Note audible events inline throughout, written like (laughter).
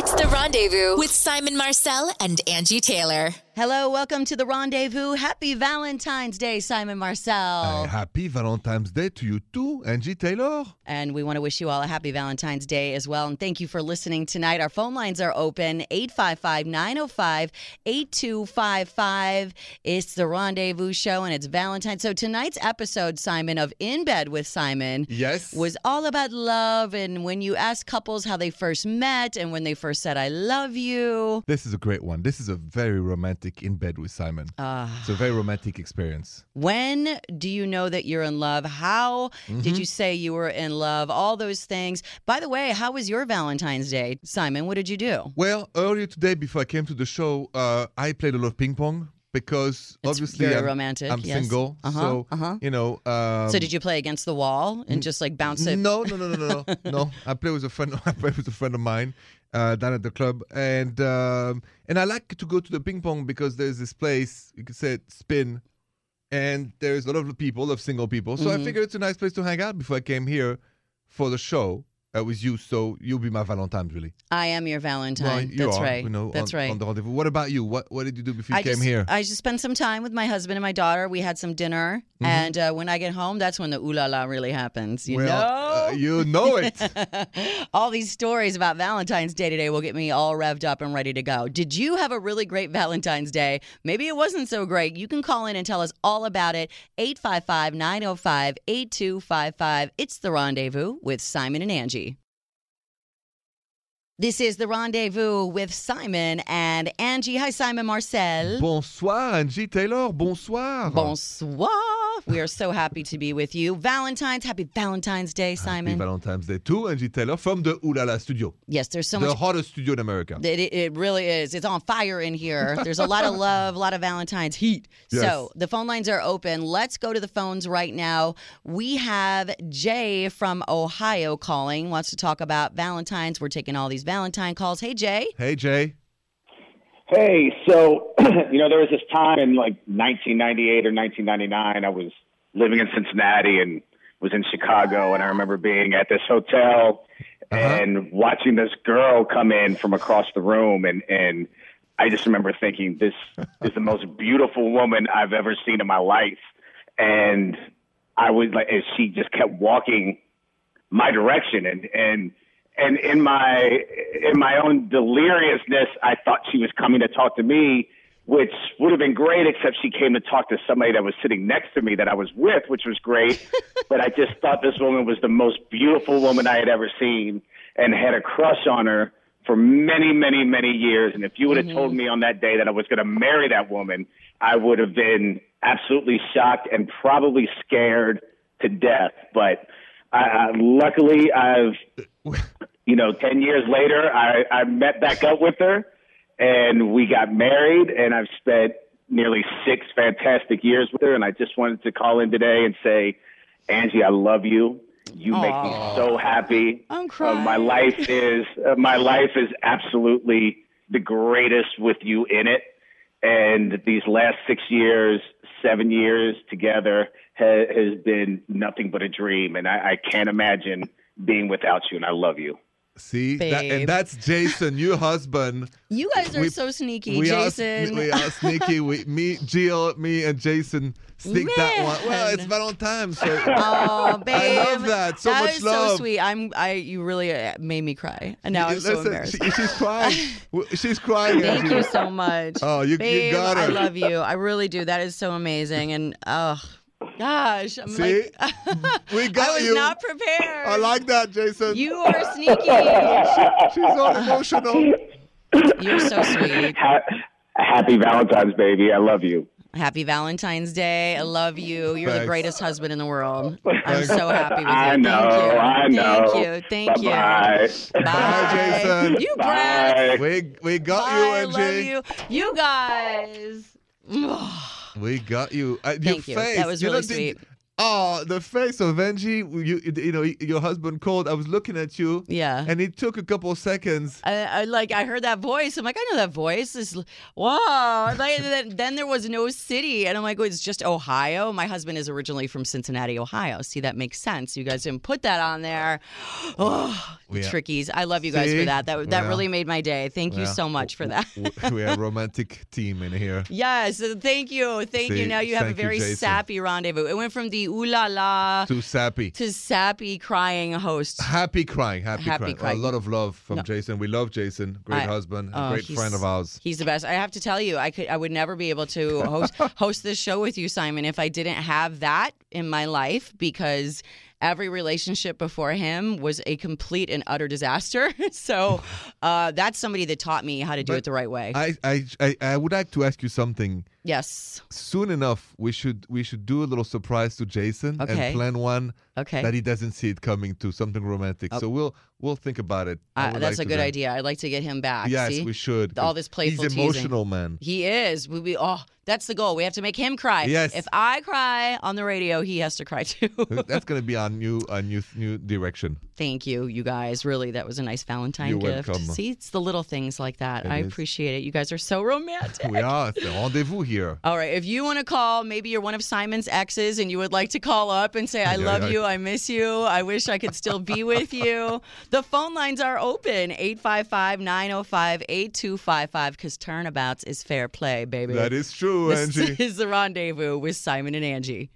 It's the rendezvous with Simon Marcel and Angi Taylor. Hello, welcome to the rendezvous. Happy Valentine's Day, Simon Marcel. Uh, happy Valentine's Day to you too, Angi Taylor. And we want to wish you all a happy Valentine's Day as well. And thank you for listening tonight. Our phone lines are open 855 905 8255. It's the Rendezvous Show and it's Valentine's. So tonight's episode, Simon, of In Bed with Simon Yes. was all about love and when you ask couples how they first met and when they first said, I love you. This is a great one. This is a very romantic in bed with Simon. Ah. it's a very romantic experience. When do you know that you're in love? How Mm-hmm. did you say you were in love? All those things. By the way, how was your Valentine's Day, Simon? What did you do? Well, earlier today, before I came to the show, uh, I played a lot of ping pong because It's obviously I'm, romantic, I'm yes. single, Uh-huh, so uh-huh. you know. Um, so did you play against the wall and just like bounce it? No, no, no, no, no, no. (laughs) I played with a friend. (laughs) I play with a friend of mine uh, down at the club, and um, and I like to go to the ping pong because there's this place you could say spin, and there's a lot of people, of single people. So Mm-hmm. I figured it's a nice place to hang out before I came here for the show uh, with you. So you'll be my Valentine, really. I am your Valentine. Well, you That's are, right. You know, That's on, right. On the rendezvous. What about you? What What did you do before you I came just, here? I just spent some time with my husband and my daughter. We had some dinner, Mm-hmm. and uh, when I get home, that's when the ooh la la really happens. You well, know, uh, you know it. (laughs) all these stories about Valentine's Day today will get me all revved up and ready to go. Did you have a really great Valentine's Day? Maybe it wasn't so great. You can call in and tell us all about it. 855 905 8255. It's the rendezvous with Simon and Angi. This is the rendezvous with Simon and Angi. Hi, Simon Marcel. Bonsoir, Angi Taylor. Bonsoir. Bonsoir. We are so happy to be with you. Valentine's, happy Valentine's Day, Simon. Happy Valentine's Day too, Angi Taylor from the Ooh La La studio. yes, there's so the much hottest studio in America. It, it- it really is. It's on fire in here. (laughs) There's a lot of love, a lot of Valentine's heat. Yes. So the phone lines are open. Let's go to the phones right now. We have Jay from Ohio calling, wants to talk about Valentine's. We're taking all these Valentine calls. Hey, Jay. Hey, Jay. Hey, so (clears throat) you know there was this time in like 1998 or 1999. I was living in Cincinnati and was in Chicago, and I remember being at this hotel uh-huh. and watching this girl come in from across the room, and and I just remember thinking this (laughs) is the most beautiful woman I've ever seen in my life, and I was like, and she just kept walking my direction and and and in my in my own deliriousness I thought she was coming to talk to me which would have been great except she came to talk to somebody that was sitting next to me that I was with which was great. (laughs) But I just thought this woman was the most beautiful woman I had ever seen and had a crush on her for many many many years. And if you would have told mm-hmm. me on that day that I was going to marry that woman I would have been absolutely shocked and probably scared to death. But I, I, luckily, I've, (laughs) you know, 10 years later, I, I met back up with her and we got married and I've spent nearly six fantastic years with her. And I just wanted to call in today and say, Angi, I love you. You make me so happy. I'm Uh, crying. my life is, uh, my life is absolutely the greatest with you in it. And these last six years, seven years together ha- has been nothing but a dream. And I, I can't imagine being without you. And I love you. See, that, and that's Jason, your (laughs) husband. You guys are We- so sneaky, we Jason. Are, we are sneaky. We, (laughs) me, Jill, me, and Jason sneak that one. Well, it's Man. Valentine's, so (laughs) Oh, babe. I love that. So That much is love. so sweet. I'm I you really uh, made me cry. And now I'm so embarrassed. she- she's crying. She's crying. Thank you so much. Oh, you- you Babe, got I love you. I really do. That is so amazing. And oh gosh, I'm See, like (laughs) we got I was you. not prepared. I like that, Jason. you are sneaky. (laughs) she's all emotional. You're so sweet. Ha- happy Valentine's, baby. I love you. Happy Valentine's Day. I love you. You're the greatest husband in the world. I'm so happy with you. I Thank know. you. I know. Thank you. Thank you. Bye-bye. Bye. Jason. You brats. Bye. We we got I you, Angi. love you. You guys. We got you. Uh, Thank you. face. That was you really know, did- sweet. Oh, the face of Angi. You, you know, your husband called. I was looking at you. Yeah. And it took a couple of seconds. I, I like I heard that voice. I'm like, I know that voice. It's, wow. Like, then, then there was no city, and I'm like, oh, it's just Ohio. My husband is originally from Cincinnati, Ohio. See, that makes sense. You guys didn't put that on there. Oh, are- trickies. I love you guys See? for that. That that Yeah. really made my day. Thank you so much for that. We're a romantic team in here. (laughs) Yes, thank you, thank you. Now you have a thank you, very Jason. sappy rendezvous. It went from the ooh la la Too sappy. to sappy crying host. Happy crying, happy, Happy crying. crying. A lot of love from No. Jason. We love Jason. Great I- husband, Oh, great friend of ours. He's the best. I have to tell you, I could, I would never be able to (laughs) host host this show with you, Simon, if I didn't have that in my life because every relationship before him was a complete and utter disaster. (laughs) so uh, that's somebody that taught me how to do But it the right way. I, I, I, I would like to ask you something. Yes. Soon enough, we should we should do a little surprise to Jason Okay. and plan one Okay. that he doesn't see it coming to something romantic. Oh. So we'll we'll think about it. I Uh, would that's like a to good idea. I'd like to get him back. Yes, see? we should. All 'cause this playful He's teasing. emotional, man. He is. We, we oh, that's the goal. We have to make him cry. Yes. If I cry on the radio, he has to cry too. (laughs) That's gonna be our new our new new direction. Thank you, you guys. Really, that was a nice Valentine You're gift. welcome. See, it's the little things like that. It I is. appreciate it. You guys are so romantic. We are. It's a rendezvous here. All right. If you want to call, maybe you're one of Simon's exes and you would like to call up and say, I love you. I miss you. I wish I could still be with you. (laughs) The phone lines are open 855 905 8255 because Turnabouts is fair play, baby. That is true, This Angi. (laughs) is the rendezvous with Simon and Angi.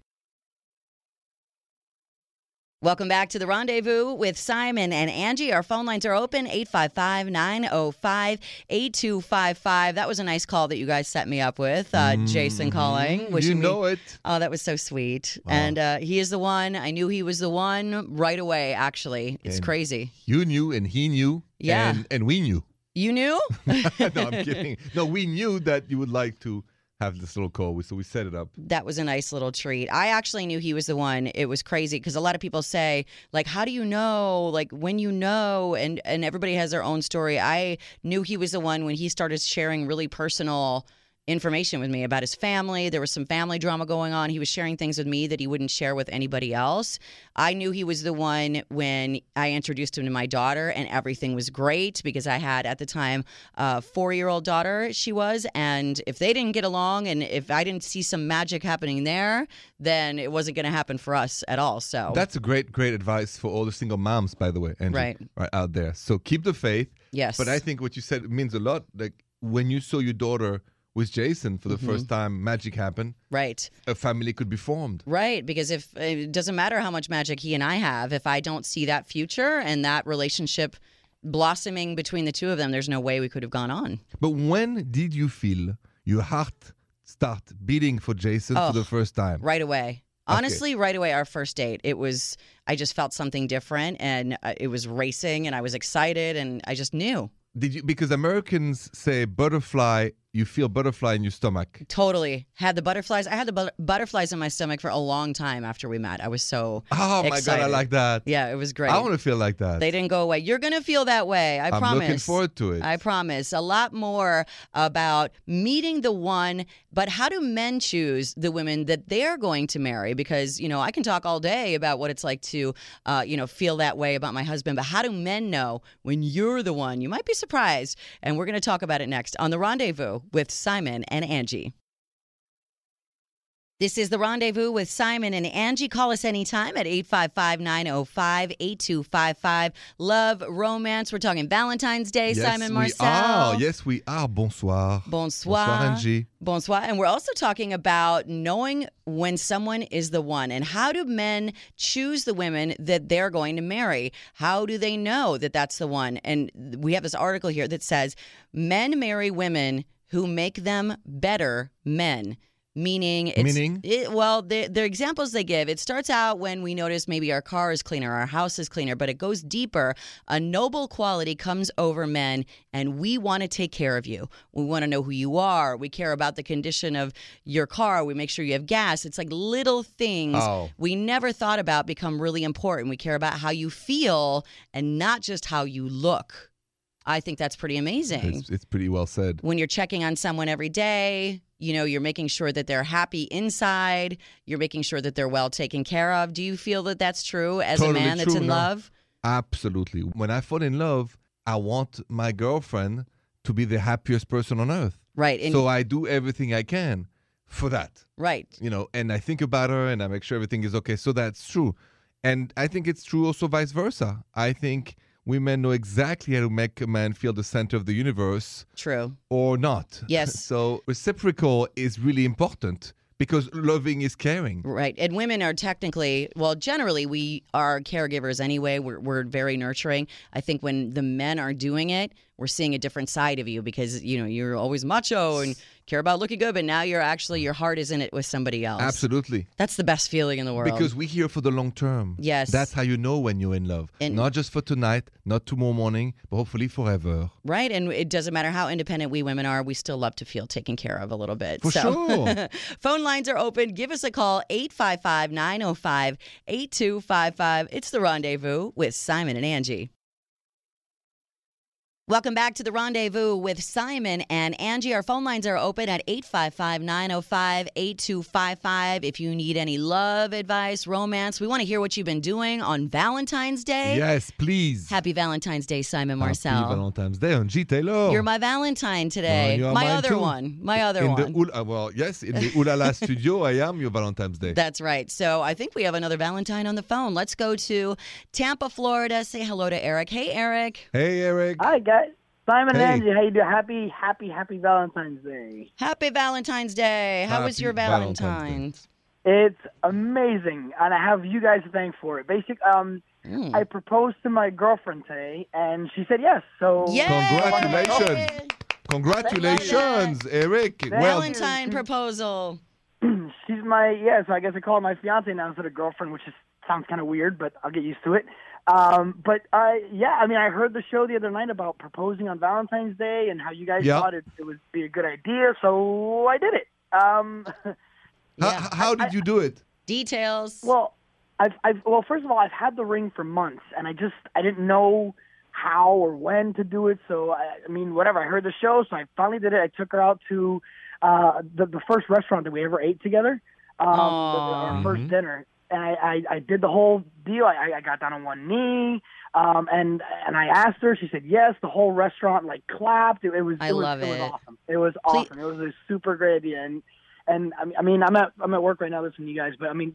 Welcome back to the rendezvous with Simon and Angi. Our phone lines are open 855 905 8255. That was a nice call that you guys set me up with. Uh, Jason calling. Mm, you wishing me- know it. Oh, that was so sweet. And uh, he is the one. I knew he was the one right away, actually. It's And- crazy. You knew and he knew. Yeah. And, and we knew. You knew? (laughs) no, I'm kidding. No, we knew that you would like to have this little call, so we set it up. that was a nice little treat. I actually knew he was the one. It was crazy because a lot of people say, like, how do you know? Like, when you know, and and everybody has their own story. I knew he was the one when he started sharing really personal information with me about his family. There was some family drama going on. He was sharing things with me that he wouldn't share with anybody else. I knew he was the one when I introduced him to my daughter, and everything was great because I had at the time a four year old daughter, she was. And if they didn't get along and if I didn't see some magic happening there, then it wasn't going to happen for us at all. So That's a great, great advice for all the single moms, by the way, Angi, Right. right out there. So keep the faith. yes. But I think what you said means a lot. Like when you saw your daughter with Jason for the Mm-hmm. first time, magic happened. right. A family could be formed. Right, because if it doesn't matter how much magic he and I have, if I don't see that future and that relationship blossoming between the two of them, there's no way we could have gone on. But when did you feel your heart start beating for Jason Oh, for the first time? Right away. Honestly, right away, our first date, it was, I just felt something different and uh, it was racing and I was excited and I just knew. Did you? Because Americans say butterfly. You feel butterfly in your stomach. Totally. Had the butterflies. I had the but- butterflies in my stomach for a long time after we met. I was so, Oh my god, I like that. yeah, it was great. I want to feel like that. They didn't go away. You're going to feel that way. I I'm promise. looking forward to it. I promise. A lot more about meeting the one, but how do men choose the women that they're going to marry? Because, you know, I can talk all day about what it's like to, uh, you know, feel that way about my husband, but how do men know when you're the one? You might be surprised. And we're going to talk about it next on The Rendezvous with Simon and Angi. This is the rendezvous with Simon and Angi. Call us anytime at 855 905 8255. Love, romance. We're talking Valentine's Day, yes, Simon Marcel. are. Yes, we are. Bonsoir. Bonsoir. Bonsoir, Angi. Bonsoir. And we're also talking about knowing when someone is the one and how do men choose the women that they're going to marry? How do they know that that's the one? And we have this article here that says men marry women who make them better men. Meaning, it's, Meaning? it, well, the, the examples they give, it starts out when we notice maybe our car is cleaner, our house is cleaner, but it goes deeper. A noble quality comes over men, and we want to take care of you. We want to know who you are. We care about the condition of your car. We make sure you have gas. It's like little things Oh. we never thought about become really important. We care about how you feel and not just how you look. I think that's pretty amazing. It's, it's pretty well said. when you're checking on someone every day, you know, you're making sure that they're happy inside, you're making sure that they're well taken care of. Do you feel that that's true as Totally a man that's in no. love? Absolutely. When I fall in love, I want my girlfriend to be the happiest person on earth. Right. And so I do everything I can for that. right. you know, and I think about her and I make sure everything is okay. So that's true. And I think it's true also vice versa. I think women know exactly how to make a man feel the center of the universe True. or not. Yes. (laughs) so reciprocal is really important because loving is caring. Right. And women are technically, well, generally, we are caregivers anyway. We're, we're very nurturing. I think when the men are doing it, we're seeing a different side of you because, you know, you're always macho and care about looking good, but now you're actually, your heart is in it with somebody else. Absolutely. That's the best feeling in the world. Because we're here for the long term. Yes. That's how you know when you're in love. And- not just for tonight, not tomorrow morning, but hopefully forever. Right. And it doesn't matter how independent we women are, we still love to feel taken care of a little bit. For so sure. (laughs) phone lines are open. Give us a call 855 905 8255. It's the rendezvous with Simon and Angi. Welcome back to the rendezvous with Simon and Angi. Our phone lines are open at 855 905 8255. If you need any love advice, romance, we want to hear what you've been doing on Valentine's Day. Yes, please. Happy Valentine's Day, Simon Marcel. Happy Valentine's Day, Angi Taylor. You're my Valentine today. Well, my other too. one. My other in one. the Ul- uh, well, yes, in the Ulala (laughs) studio, I am your Valentine's Day. That's right. So I think we have another Valentine on the phone. Let's go to Tampa, Florida. Say hello to Eric. Hey, Eric. hey, Eric. Hi guys, Simon Hey. and Angi. How you doing? Happy, happy, happy Valentine's Day. Happy Valentine's Day. How was your Valentine's Day. Valentine's? It's amazing, and I have you guys to thank for it. Basic, um, Mm. I proposed to my girlfriend today, and she said yes. So Yay! Congratulations. Congratulations, Eric. Well, Valentine proposal. (clears throat) she's my yeah. So I guess I call her my fiance now instead of girlfriend, which is sounds kind of weird, but I'll get used to it. Um, but uh, yeah, I mean, I heard the show the other night about proposing on Valentine's Day and how you guys Yeah. thought it, it would be a good idea, so I did it. Um, (laughs) Yeah. how did you do it? Details. Well, I've, I've well, first of all, I've had the ring for months, and I just I didn't know how or when to do it. So I, I mean, whatever. I heard the show, so I finally did it. I took her out to uh, the the first restaurant that we ever ate together, um, the- the- our Aw. first dinner, and I, I I did the whole deal. I, I got down on one knee. Um, and and I asked her. She said yes. The whole restaurant like clapped. It, it was. I it was, love it. was awesome. It was Please- awesome. It was a super great idea. And and I mean, I mean, I'm at I'm at work right now listening to you guys, but I mean,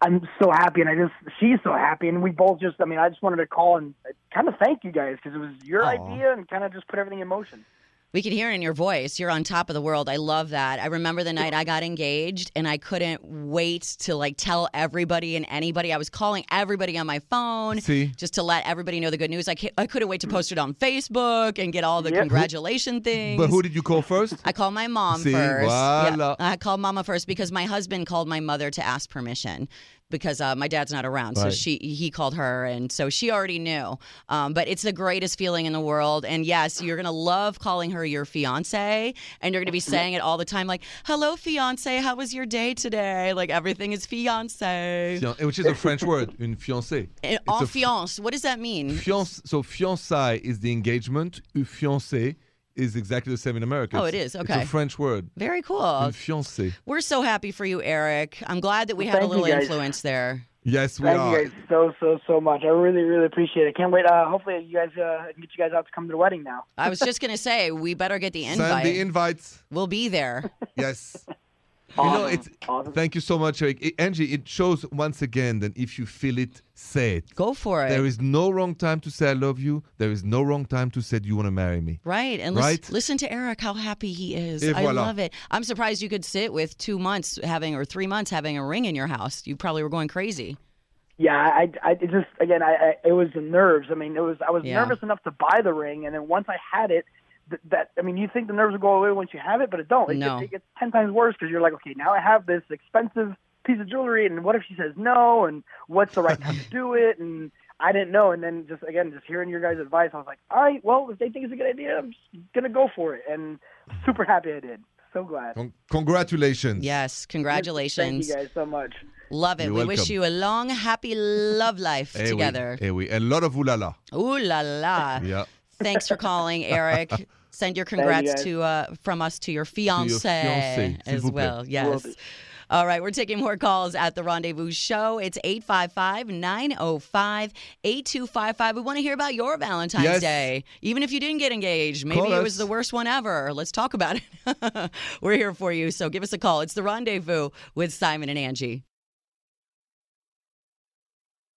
I'm so happy, and I just she's so happy, and we both just I mean, I just wanted to call and kind of thank you guys because it was your Aw. idea and kind of just put everything in motion. We can hear it in your voice. You're on top of the world. I love that. I remember the night I got engaged and I couldn't wait to like tell everybody and anybody. I was calling everybody on my phone See? just to let everybody know the good news. I, I couldn't wait to post it on Facebook and get all the Yep. congratulation things. But who did you call first? I called my mom See, first. voila. I called mama first because my husband called my mother to ask permission because uh, my dad's not around. So Right. she he called her, and so she already knew. Um, but it's the greatest feeling in the world. And yes, you're gonna love calling her your fiance, and you're gonna be saying it all the time, like "Hello, fiance. How was your day today?" Like everything is fiance. Fian- Which is a French word, une fiancée. En It's a f- fiance. What does that mean? Fiance, so fiancé is the engagement. Un fiancé is exactly the same in America. Oh, It's- it is? It's Okay. a French word. Very cool. Un fiancé. We're so happy for you, Eric. I'm glad that we had a little influence there. Yes, we are. Thank are. you guys so so so much. I really really appreciate it. Can't wait. Uh, hopefully you guys uh, I can get you guys out to come to the wedding now. I was just gonna say we better get the invite. Send the invites. we'll be there. Yes. (laughs) You know, it's Awesome. thank you so much, Eric. I- Angi, it shows once again that if you feel it, say it. Go for it. There is no wrong time to say I love you. There is no wrong time to say do you want to marry me. right, and lis- Right? listen to Eric, how happy he is. Et I voilà. love it. I'm surprised you could sit with two months having or three months having a ring in your house. You probably were going crazy. Yeah, I, I it just again, I, I it was the nerves. I mean, it was I was Yeah. nervous enough to buy the ring, and then once I had it, th- that I mean, you think the nerves will go away once you have it, but it don't. It, No. gets, it gets ten times worse because you're like, okay, now I have this expensive piece of jewelry, and what if she says no, and what's the right time to do it, and I didn't know, and then just again, just hearing your guys' advice, I was like, all right, well, if they think it's a good idea, I'm just gonna go for it, and super happy I did. So glad. Con- congratulations. Yes, congratulations. Thank you guys so much. Love it. You're we wish you a long, happy love life (laughs) Eh oui, together. eh oui. A lot of oulala. Ooh la la. Yeah. Thanks for calling, Eric. (laughs) Send your congrats guys. to uh, from us to your fiance fiancé, as vous plaît. well. Yes. All right, we're taking more calls at the Rendezvous Show. It's 855 905 8255. We want to hear about your Valentine's Yes. Day. Even if you didn't get engaged, maybe Call it was the worst one ever. Let's talk about it. (laughs) we're here for you, so give us a call. It's the Rendezvous with Simon and Angi.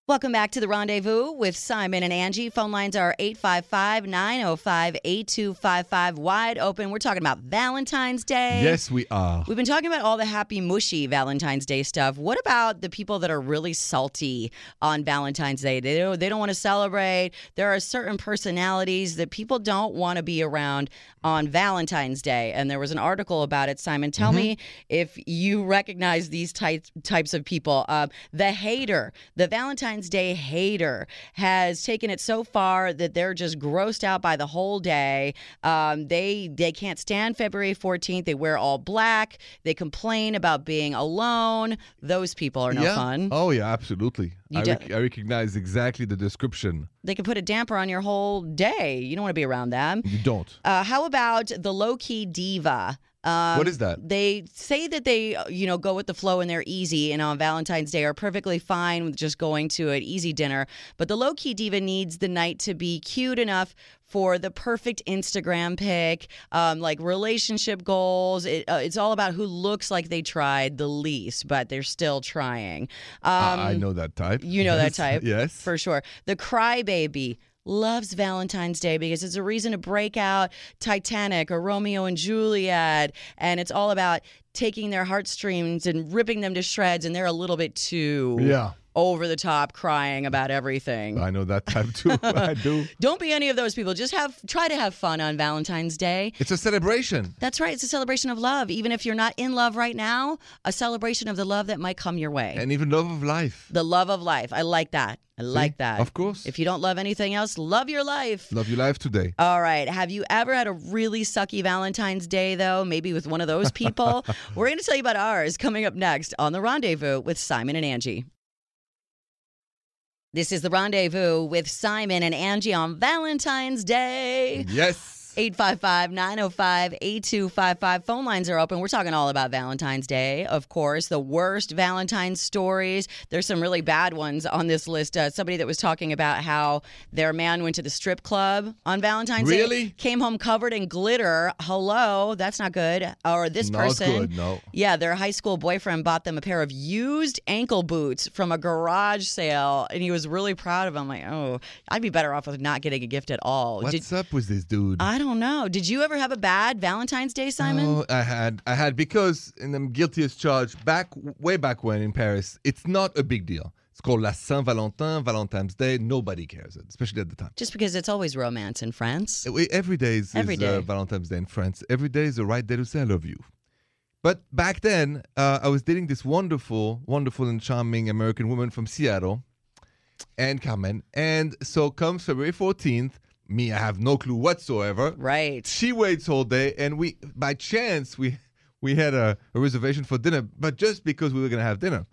Welcome back to the Rendezvous with Simon and Angi. Phone lines are 855 905 8255. Wide open. We're talking about Valentine's Day. Yes, we are. We've been talking about all the happy, mushy Valentine's Day stuff. What about the people that are really salty on Valentine's Day? They don't, they don't want to celebrate. There are certain personalities that people don't want to be around on Valentine's Day. And there was an article about it. Simon, tell me if you recognize these types types of people. Um, the hater, the Valentine's Day hater, has taken it so far that they're just grossed out by the whole day. Um, they they can't stand February 14th. They wear all black. They complain about being alone. Those people are no yeah. fun. Oh yeah, absolutely. I, rec- I recognize exactly the description. They can put a damper on your whole day. You don't want to be around them. You don't. Uh, how about the low key diva? Um, What is that? They say that they, uh, you know, go with the flow and they're easy, and on Valentine's Day are perfectly fine with just going to an easy dinner. But the low key diva needs the night to be cute enough for the perfect Instagram pic, um, like relationship goals. It, uh, it's all about who looks like they tried the least, but they're still trying. Um, I I know that type. you know that (laughs) type. Yes. For sure. The crybaby loves Valentine's Day because it's a reason to break out Titanic or Romeo and Juliet. And it's all about taking their heartstrings and ripping them to shreds. And they're a little bit too yeah. Over the top crying about everything. I know that type too. (laughs) I do. (laughs) Don't be any of those people. Just have try to have fun on Valentine's Day. It's a celebration. That's right. It's a celebration of love. Even if you're not in love right now, a celebration of the love that might come your way. And even love of life. the love of life. I like that. I like that. Of course. If you don't love anything else, love your life. Love your life today. All right. Have you ever had a really sucky Valentine's Day, though? Maybe with one of those people? (laughs) We're going to tell you about ours coming up next on The Rendezvous with Simon and Angi. This is The Rendezvous with Simon and Angi on Valentine's Day. Yes. 855 905 8255. Phone lines are open. We're talking all about Valentine's Day, of course. The worst Valentine's stories. There's some really bad ones on this list. Uh, somebody that was talking about how their man went to the strip club on Valentine's Day. Really? Came home covered in glitter. Hello, that's not good. Or this Not person. good, no. Yeah, their high school boyfriend bought them a pair of used ankle boots from a garage sale, and he was really proud of them. Like, oh, I'd be better off with not getting a gift at all. Did- What's up with this dude? I don't know. Did you ever have a bad Valentine's Day, Simon? Oh, I had, I had because, and I'm guilty as charged. Back, way back when in Paris, it's not a big deal. It's called La Saint Valentin, Valentine's Day. Nobody cares, especially at the time. Just because it's always romance in France. Every day is, Every is, day. Uh, Valentine's Day in France. Every day is the right day to say I love you. But back then, uh, I was dating this wonderful, wonderful and charming American woman from Seattle, and Carmen. And so comes February 14th. Me, I have no clue whatsoever. Right. She waits all day, and we, by chance, we we had a, a reservation for dinner, but just because we were gonna have dinner.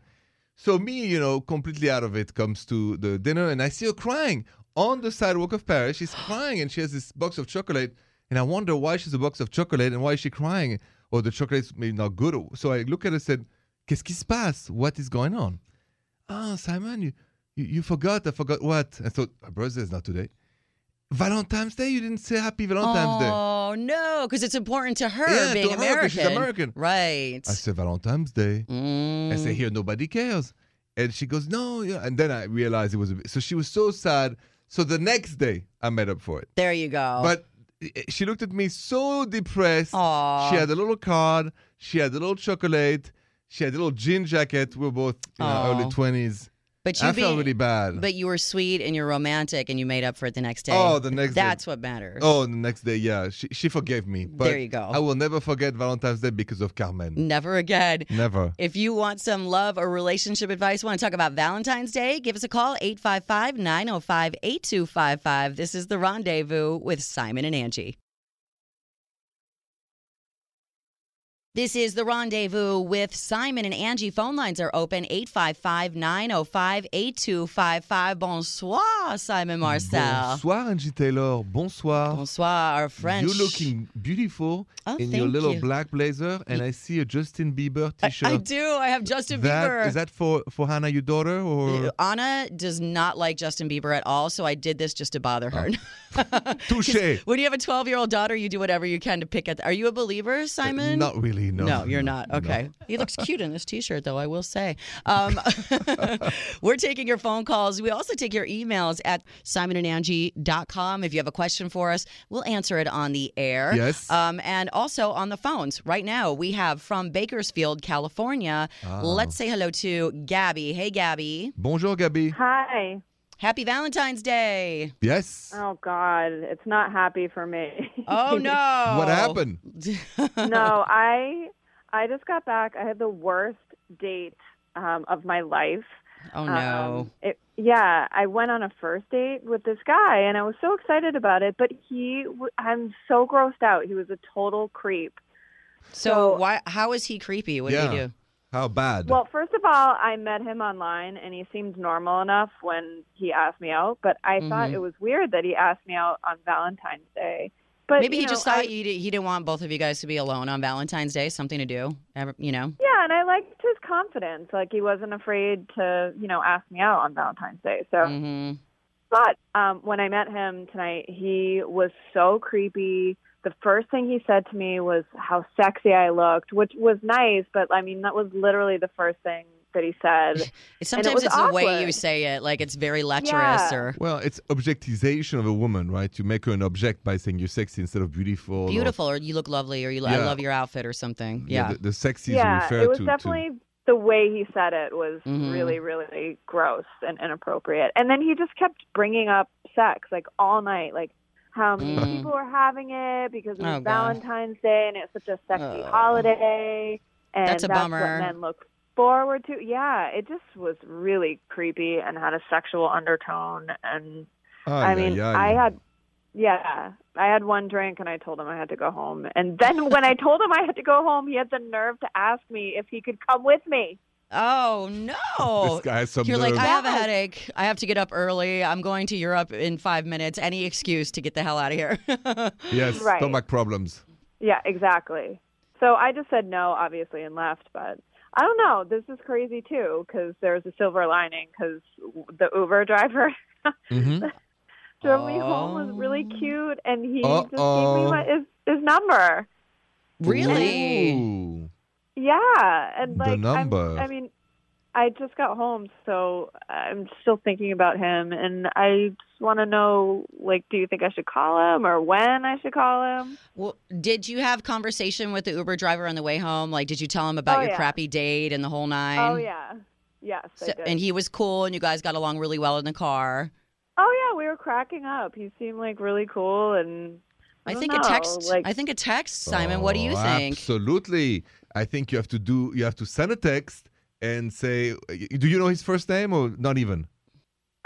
So me, you know, completely out of it, comes to the dinner, and I see her crying on the sidewalk of Paris. She's (gasps) crying, and she has this box of chocolate, and I wonder why she's a box of chocolate and why is she crying, or the chocolate's maybe not good. So I look at her and said, "Qu'est-ce qui se passe? What is going on?" Ah, Simon, you, you you forgot. I forgot what. I thought her birthday is not today. Valentine's Day. You didn't say Happy Valentine's Day. Oh no, because it's important to her Yeah, to being her, 'cause American. she's American. Right. I said Valentine's Day. Mm. I say here nobody cares, and she goes no, yeah. And then I realized it was a bit, so she was so sad. So the next day I made up for it, there you go. but she looked at me so depressed. Aw. She had a little card. She had a little chocolate. She had a little jean jacket. We are both in our early twenties. But you I felt really bad. But you were sweet and you're romantic and you made up for it the next day. Oh, the next day. That's what matters. oh, the next day, yeah, she she forgave me. But There you go. I will never forget Valentine's Day because of Carmen. Never again. Never. If you want some love or relationship advice, want to talk about Valentine's Day, give us a call 855 905 8255. This is The Rendezvous with Simon and Angi. This is the rendezvous with Simon and Angi. Phone lines are open 855 905 8255. Bonsoir, Simon Marcel. Bonsoir, Angi Taylor. Bonsoir. Bonsoir, our French. You're looking beautiful Oh, in your little you. black blazer, and I see a Justin Bieber t shirt. I do. I have Justin That Bieber. is that for for Hannah, your daughter, or uh, Anna does not like Justin Bieber at all, so I did this just to bother her. Oh. (laughs) touche? when you have a 12 year old daughter, you do whatever you can to pick at. Are you a believer, Simon? Not really. No. No, you're not. No. Okay. He looks cute in this t-shirt though, I will say. Um, (laughs) we're taking your phone calls. We also take your emails at simonandangie.com. If you have a question for us, we'll answer it on the air. Yes. Um, and also on the phones. Right now, we have from Bakersfield, California. Ah. Let's say hello to Gabby. Hey, Gabby. Bonjour, Gabby. Hi. Happy Valentine's Day. Yes. Oh God, it's not happy for me. Oh, (laughs) no. What happened? (laughs) (laughs) no, I I just got back. I had the worst date um, of my life. Oh, no. Um, it, yeah, I went on a first date with this guy, and I was so excited about it. But he, I'm so grossed out. He was a total creep. so, so- why? how is he creepy? What did he do? How bad? Well, first of all, I met him online, and he seemed normal enough when he asked me out. But I thought Mhm. it was weird that he asked me out on Valentine's Day. But Maybe you he just thought I- you di- he didn't want both of you guys to be alone on Valentine's Day, something to do. Ever, you know. Yeah, and I liked his confidence. Like he wasn't afraid to, you know, ask me out on Valentine's Day. So, hmm but um, when I met him tonight, he was so creepy. The first thing he said to me was how sexy I looked, which was nice. But I mean, that was literally the first thing that he said. (laughs) Sometimes was it's the way you say it, like it's very lecherous Yeah. or well, it's objectization of a woman, right? You make her an object by saying you're sexy instead of beautiful. beautiful, or you look lovely, or you I Yeah. love your outfit or something. Yeah. the, the sexy yeah, you refer it was to. definitely the way he said it was Mhm. really, really gross and inappropriate. And then he just kept bringing up sex like all night, like how many Mm. people were having it because it was Oh, God. Valentine's Day and it's such a sexy Oh. holiday. And That's a that's bummer. what men look forward to. Yeah, it just was really creepy and had a sexual undertone. And to. I mean, I had, yeah, I had one drink and I told him I had to go home. And then when I told him I had to go home, he had the nerve to ask me if he could come with me. Oh no. (laughs) This guy has some You're like. I have a headache. I have to get up early. I'm going to Europe in five minutes. Any excuse to get the hell out of here. (laughs) yes, Right. stomach problems. Yeah, exactly. So I just said no, obviously, and left. But I don't know. This is crazy too because there's a silver lining because the Uber driver (laughs) Mm-hmm. drove me home was really Oh. cute, and he just gave me my, his his number. really? Ooh. Yeah, and The like I'm- number. I mean, I just got home, so I'm still thinking about him, and I just want to know, like, do you think I should call him or when I should call him? Well, did you have conversation with the Uber driver on the way home? Like, did you tell him about Oh, your yeah. crappy date and the whole nine? Oh yeah, yes, I So- did. and he was cool, and you guys got along really well in the car. Oh yeah, we were cracking up. He seemed like really cool, and I, I think know, a text. Like, I think a text, Simon. what do you Oh, think? Absolutely. I think you have to do. You have to send a text and say, "Do you know his first name or not even?" you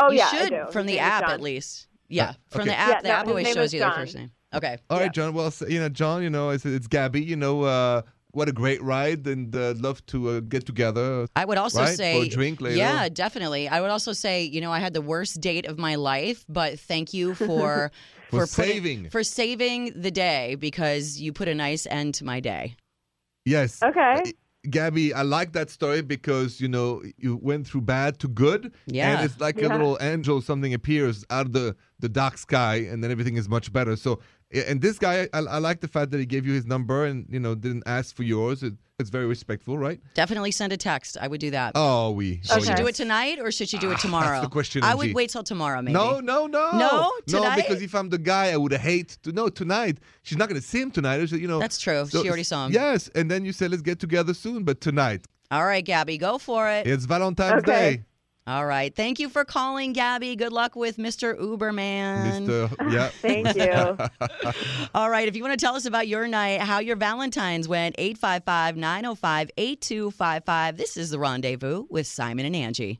oh yeah, I should do. from His the app at least. Yeah, Uh, from okay. the app. Yeah, the no, app always shows you their first name. Okay. All right, Yeah. John. Well, so, you know, John. You know, it's, it's Gabby. You know, uh, what a great ride, and uh, love to uh, get together. I would also Right? For say a drink later. Yeah, definitely. I would also say, you know, I had the worst date of my life, but thank you (laughs) for For putting- saving. for saving the day because you put a nice end to my day. Yes. Okay. Uh, Gabby, I like that story because you know you went through bad to good, Yeah. and it's like a little angel. Something appears out of the the dark sky, and then everything is much better. So, and this guy, I, I like the fact that he gave you his number and you know didn't ask for yours. It, it's very respectful, right? Definitely send a text. I would do that. Oh, we. Should oh, she do it tonight or should she do it Ah, tomorrow? that's the question, I Angi. would wait till tomorrow, maybe. No, no, no, No? no, because if I'm the guy, I would hate to. No, tonight she's not going to see him tonight. So, you know, That's true. so- she already saw him. Yes, and then you say let's get together soon, but tonight All right, Gabby, go for it. it's Valentine's Okay. Day, All right. Thank you for calling, Gabby. Good luck with Mr. Uberman. Mister. (laughs) Yeah. Thank you. (laughs) All right. If you want to tell us about your night, how your Valentine's went, 855 905 8255. This is The Rendezvous with Simon and Angi.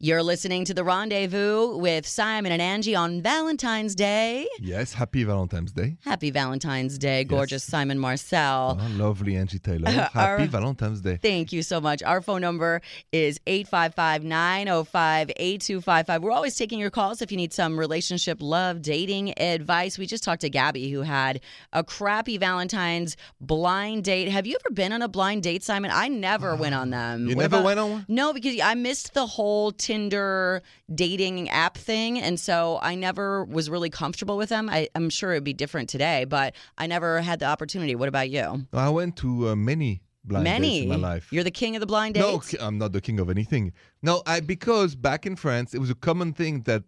You're listening to The Rendezvous with Simon and Angi on Valentine's Day. Yes, happy Valentine's Day. Happy Valentine's Day, gorgeous Simon Marcel. Oh, lovely Angi Taylor. (laughs) Our- Happy Valentine's Day. Thank you so much. Our phone number is 855 905 8255. We're always taking your calls if you need some relationship, love, dating advice. We just talked to Gabby who had a crappy Valentine's blind date. Have you ever been on a blind date, Simon? I never ah, went on them. You What never about- went on one? No, because I missed the whole Tinder dating app thing. And so I never was really comfortable with them. I, I'm sure it'd be different today, but I never had the opportunity. What about you? I went to uh, many blind Many. dates in my life. You're the king of the blind no, dates? ki- I'm not the king of anything. No, I because back in France, it was a common thing that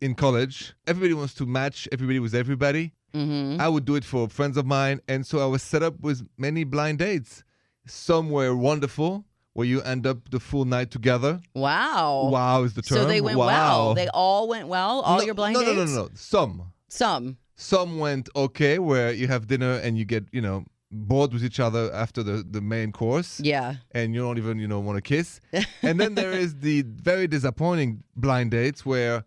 in college, everybody wants to match everybody with everybody. Mm-hmm. I would do it for friends of mine, and so I was set up with many blind dates. Some were wonderful, where you end up the full night together. Wow. Wow is the term. So they went wow. well. They all went well. All no, your blind no, dates. No, no, no, no. Some. Some. Some went okay, where you have dinner and you get, you know, bored with each other after the, the main course. Yeah. and you don't even you know want to kiss (laughs) and then there is the very disappointing blind dates where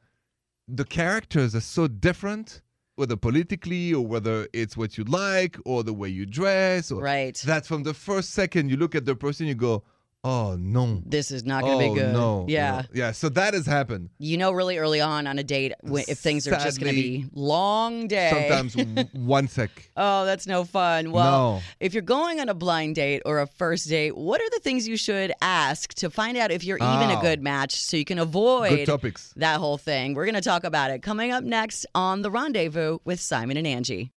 the characters are so different whether politically or whether it's what you like or the way you dress or Right. that from the first second you look at the person you go oh no This is not going oh to be good. no Yeah. no. yeah so that has happened You know, really early on on a date, if things are just going to be long day. sometimes (laughs) one sec Oh, that's no fun. Well, No. if you're going on a blind date or a first date, what are the things you should ask to find out if you're even a Oh. good match so you can good avoid topics that whole thing? We're going to talk about it coming up next on The Rendezvous with Simon and Angi.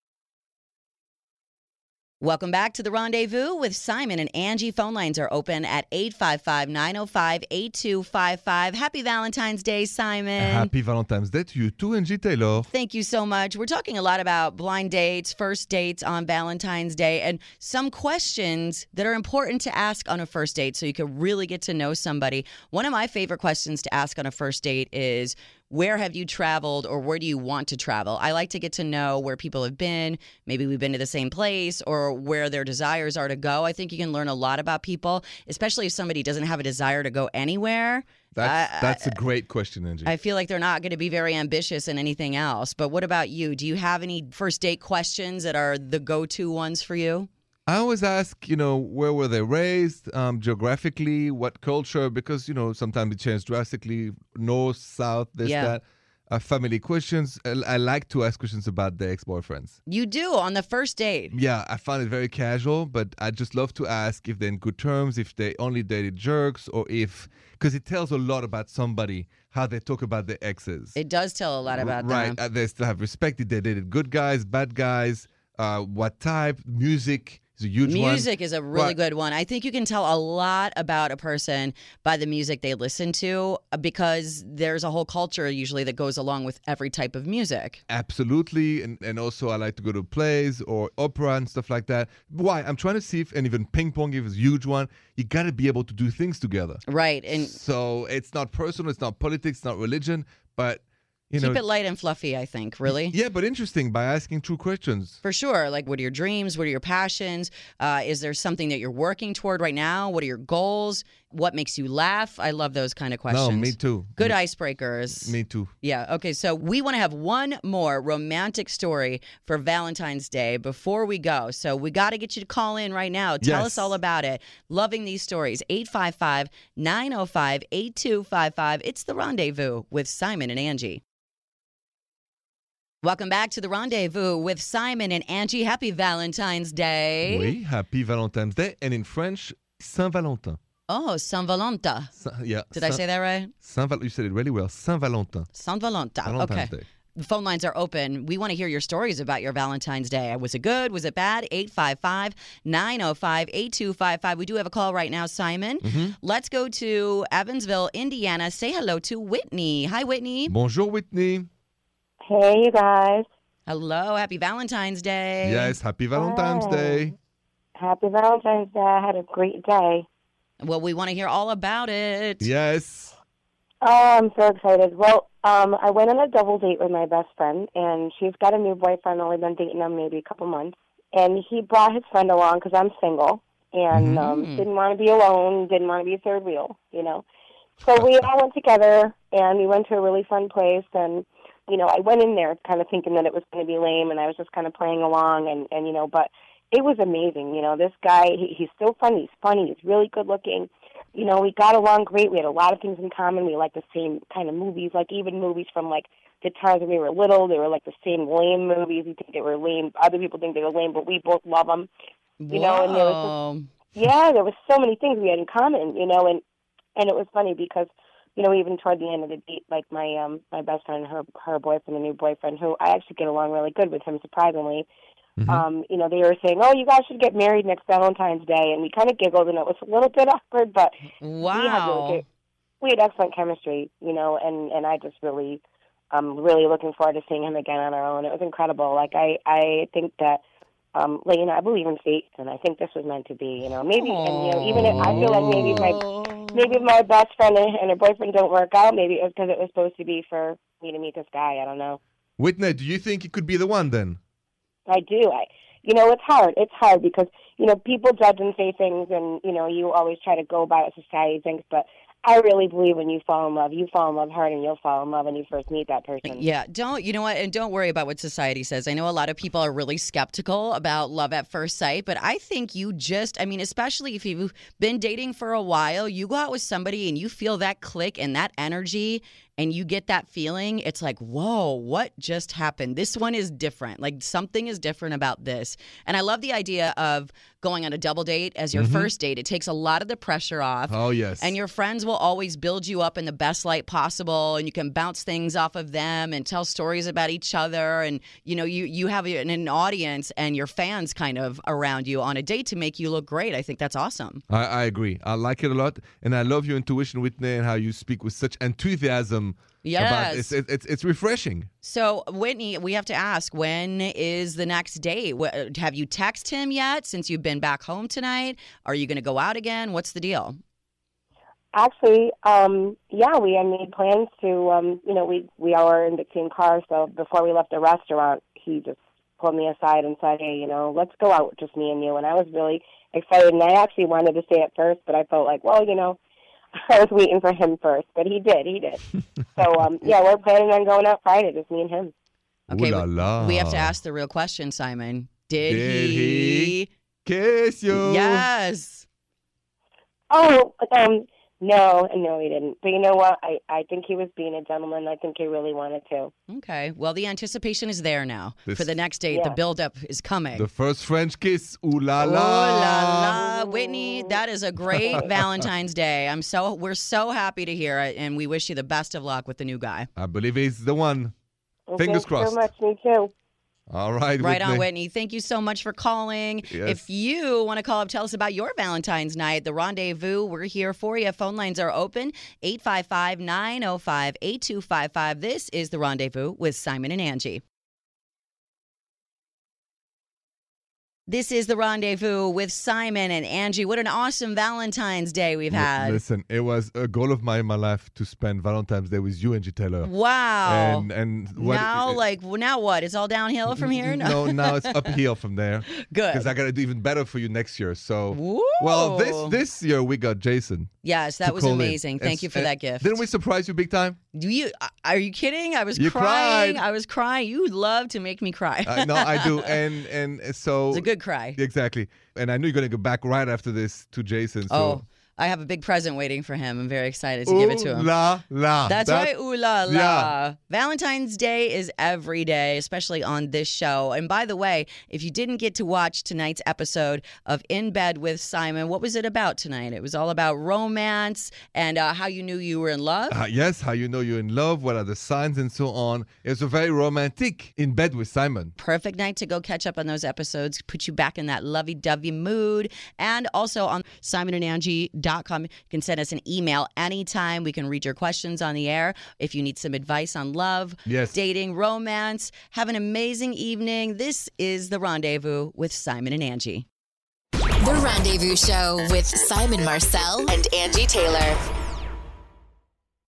Welcome back to the rendezvous with Simon and Angi. Phone lines are open at 855 905 8255. Happy Valentine's Day, Simon. happy valentine's day to you too angi taylor Thank you so much. We're talking a lot about blind dates, first dates on Valentine's Day, and some questions that are important to ask on a first date so you can really get to know somebody. One of my favorite questions to ask on a first date is where have you traveled or where do you want to travel? I like to get to know where people have been. Maybe we've been to the same place or where their desires are to go. I think you can learn a lot about people, especially if somebody doesn't have a desire to go anywhere. that's I- that's a great question angi I feel like they're not going to be very ambitious in anything else. But what about you? Do you have any first date questions that are the go to ones for you? I always ask, you know, where were they raised, um, geographically, what culture, because, you know, sometimes it changes drastically, north, south, this, Yeah. that. Uh, family questions. I, I like to ask questions about their ex boyfriends. You do on the first date. Yeah, I find it very casual, but I just love to ask if they're in good terms, if they only dated jerks, or if, because it tells a lot about somebody how they talk about their exes. It does tell a lot about right. them. Uh, they still have respect. They dated good guys, bad guys, uh, what type, music is a huge one. Music is a really Right. good one. I think you can tell a lot about a person by the music they listen to uh, because there's a whole culture usually that goes along with every type of music. Absolutely, and and also I like to go to plays or opera and stuff like that. Why? I'm trying to see if and even ping pong is a huge one. You got to be able to do things together. Right. And so it's not personal, it's not politics, it's not religion, but you keep know, it light and fluffy, I think, really. yeah, but interesting by asking true questions. For sure. Like, what are your dreams? What are your passions? Uh, is there something that you're working toward right now? What are your goals? What makes you laugh? I love those kind of questions. No, me too. Good Me, icebreakers. me too. Yeah. Okay. So we want to have one more romantic story for Valentine's Day before we go. So we got to get you to call in right now. Tell us all about it. Loving these stories. 855 905 8255. It's the rendezvous with Simon and Angi. Welcome back to the rendezvous with Simon and Angi. Happy Valentine's Day. Oui, happy Valentine's Day, and in French, Saint Valentin. Oh, Saint Valentin. Saint, yeah. Did I say that right? Saint Val- You said it really well. Saint Valentin. Saint Valentin. Valentine's okay. Day. The phone lines are open. We want to hear your stories about your Valentine's Day. Was it good? Was it bad? 855 905 8255. We do have a call right now, Simon. Mm-hmm. Let's go to Evansville, Indiana. Say hello to Whitney. Hi, Whitney. Bonjour, Whitney. Hey, you guys. Hello. Happy Valentine's Day. Yes, happy Valentine's Hi. Day. Happy Valentine's Day. I had a great day. Well, we want to hear all about it. Yes. Oh, I'm so excited. Well, um, I went on a double date with my best friend, and she's got a new boyfriend. Only been dating him maybe a couple months, and he brought his friend along because I'm single and um, Mhm. didn't want to be alone, didn't want to be a third wheel, you know. So we all went together, and we went to a really fun place. And you know, I went in there kind of thinking that it was going to be lame, and I was just kind of playing along, and and you know, but it was amazing. You know, this guy, he, he's so funny. He's funny. He's really good looking. You know, we got along great. We had a lot of things in common. We liked the same kind of movies, like even movies from like the times when we were little. They were like the same lame movies. We think they were lame. Other people think they were lame, but we both love them. You know, and there was Whoa. yeah, there was so many things we had in common, you know, and and it was funny because, you know, even toward the end of the date, like my um my best friend, her her boyfriend, a new boyfriend, who I actually get along really good with him, surprisingly. Um, you know, they were saying, "Oh, you guys should get married next Valentine's Day," and we kind of giggled, and it was a little bit (laughs) awkward, but we had really Wow. good, we had excellent chemistry, you know, and and I just really, um, really looking forward to seeing him again on our own. It was incredible. Like I, I think that, um, like you know, I believe in fate, and I think this was meant to be. You know, maybe, and you know, even if I feel like maybe my Mm-hmm. maybe my best friend and and her boyfriend don't work out, maybe it was because it was supposed to be for me to meet this guy. I don't know. Whitney, do you think it could be the one then? I do. I, you know, it's hard. It's hard because you know people judge and say things, and you know you always try to go by what society thinks. But I really believe when you fall in love, you fall in love hard, and you'll fall in love when you first meet that person. Yeah, don't you know what? And don't worry about what society says. I know a lot of people are really skeptical about love at first sight, but I think you just, I mean, especially if you've been dating for a while, you go out with somebody and you feel that click and that energy and you get that feeling, it's like, whoa, what just happened? This one is different. Like something is different about this. And I love the idea of going on a double date as your mm-hmm. first date. It takes a lot of the pressure off. Oh yes. And your friends will always build you up in the best light possible, and you can bounce things off of them and tell stories about each other. And you know, you you have an, an audience and your fans kind of around you on a date to make you look great. I think that's awesome. I, I agree. I like it a lot, and I love your intuition, Whitney, and how you speak with such enthusiasm. About Yes. it's, it's it's it's refreshing. So, Whitney, we have to ask when is the next date? Have you texted him yet since you've been back home tonight? Are you going to go out again? What's the deal? Actually, um, yeah, we had made plans to, um, you know, we we all were in between car. So before we left the restaurant, he just pulled me aside and said, "Hey, you know, let's go out, just me and you." And I was really excited, and I actually wanted to stay at first, but I felt like, well, you know, (laughs) I was waiting for him first, but he did, he did. so, um, (laughs) yeah, we're planning on going out Friday, just me and him. Okay, Ooh la la. we have to ask the real question, Simon. Did, Did he? he? Kiss you. Yes. Oh, um, no, no, he didn't. But you know what? I I think he was being a gentleman. I think he really wanted to. Okay. Well, the anticipation is there now This- for the next date. The Yeah. buildup is coming. The first French kiss. Ooh la la. la. la la, Whitney! That is a great (laughs) Valentine's Day. I'm so we're so happy to hear it, and we wish you the best of luck with the new guy. I believe he's the one. Well, Fingers crossed. so much. Me too. All right, Right on, Whitney. Whitney. Thank you so much for calling. Yes. If you want to call up, tell us about your Valentine's night, the rendezvous. We're here for you. Phone lines are open 855 905 8255. This is the rendezvous with Simon and Angi. This is the rendezvous with Simon and Angi. What an awesome Valentine's Day we've had. Listen, it was a goal of mine in my life to spend Valentine's Day with you, Angi Taylor. Wow. And and what, now, it- like, now what? It's all downhill from here? No, (laughs) now it's uphill from there. Good. Because I gotta do even better for you next year. So, Woo! well, this this year we got Jason. Yes, that was call in. amazing. Thank And- you for that gift. Didn't we surprise you big time? Do you? uh, Are you kidding? I was You crying. cried. I was crying. You love to make me cry. I know I do, (laughs) and and so it's a good cry. exactly. And I knew you're gonna go back right after this to Jason. So. Oh, I have a big present waiting for him. I'm very excited to give it to him. La la. That's That- right, ooh la la. Yeah. Valentine's Day is every day, especially on this show. And by the way, if you didn't get to watch tonight's episode of In Bed with Simon, what was it about tonight? It was all about romance and uh, how you knew you were in love. Uh, yes, how you know you're in love, what are the signs, and so on. It's a very romantic in bed with Simon. perfect night to go catch up on those episodes, put you back in that lovey dovey mood. And also on simonandangie.com, you can send us an email anytime. We can read your questions on the air. If you need some advice on love, Yes. dating, romance, have an amazing evening. This is The Rendezvous with Simon and Angi. The Rendezvous Show with Simon Marcel and Angi Taylor.